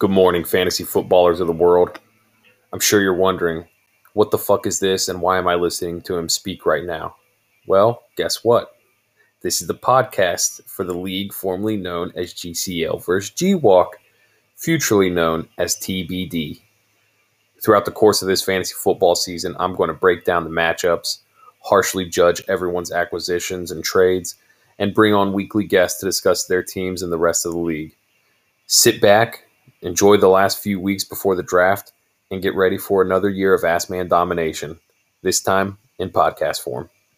Good morning, fantasy footballers of the world. I'm sure you're wondering, what the fuck is this and why am I listening to him speak right now? Well, guess what? This is the podcast for the league formerly known as GCL versus GWalk, futurely known as TBD. Throughout the course of this fantasy football season, I'm going to break down the matchups, harshly judge everyone's acquisitions and trades, and bring on weekly guests to discuss their teams and the rest of the league. Sit back, enjoy the last few weeks before the draft, and get ready for another year of Ass Man domination, this time in podcast form.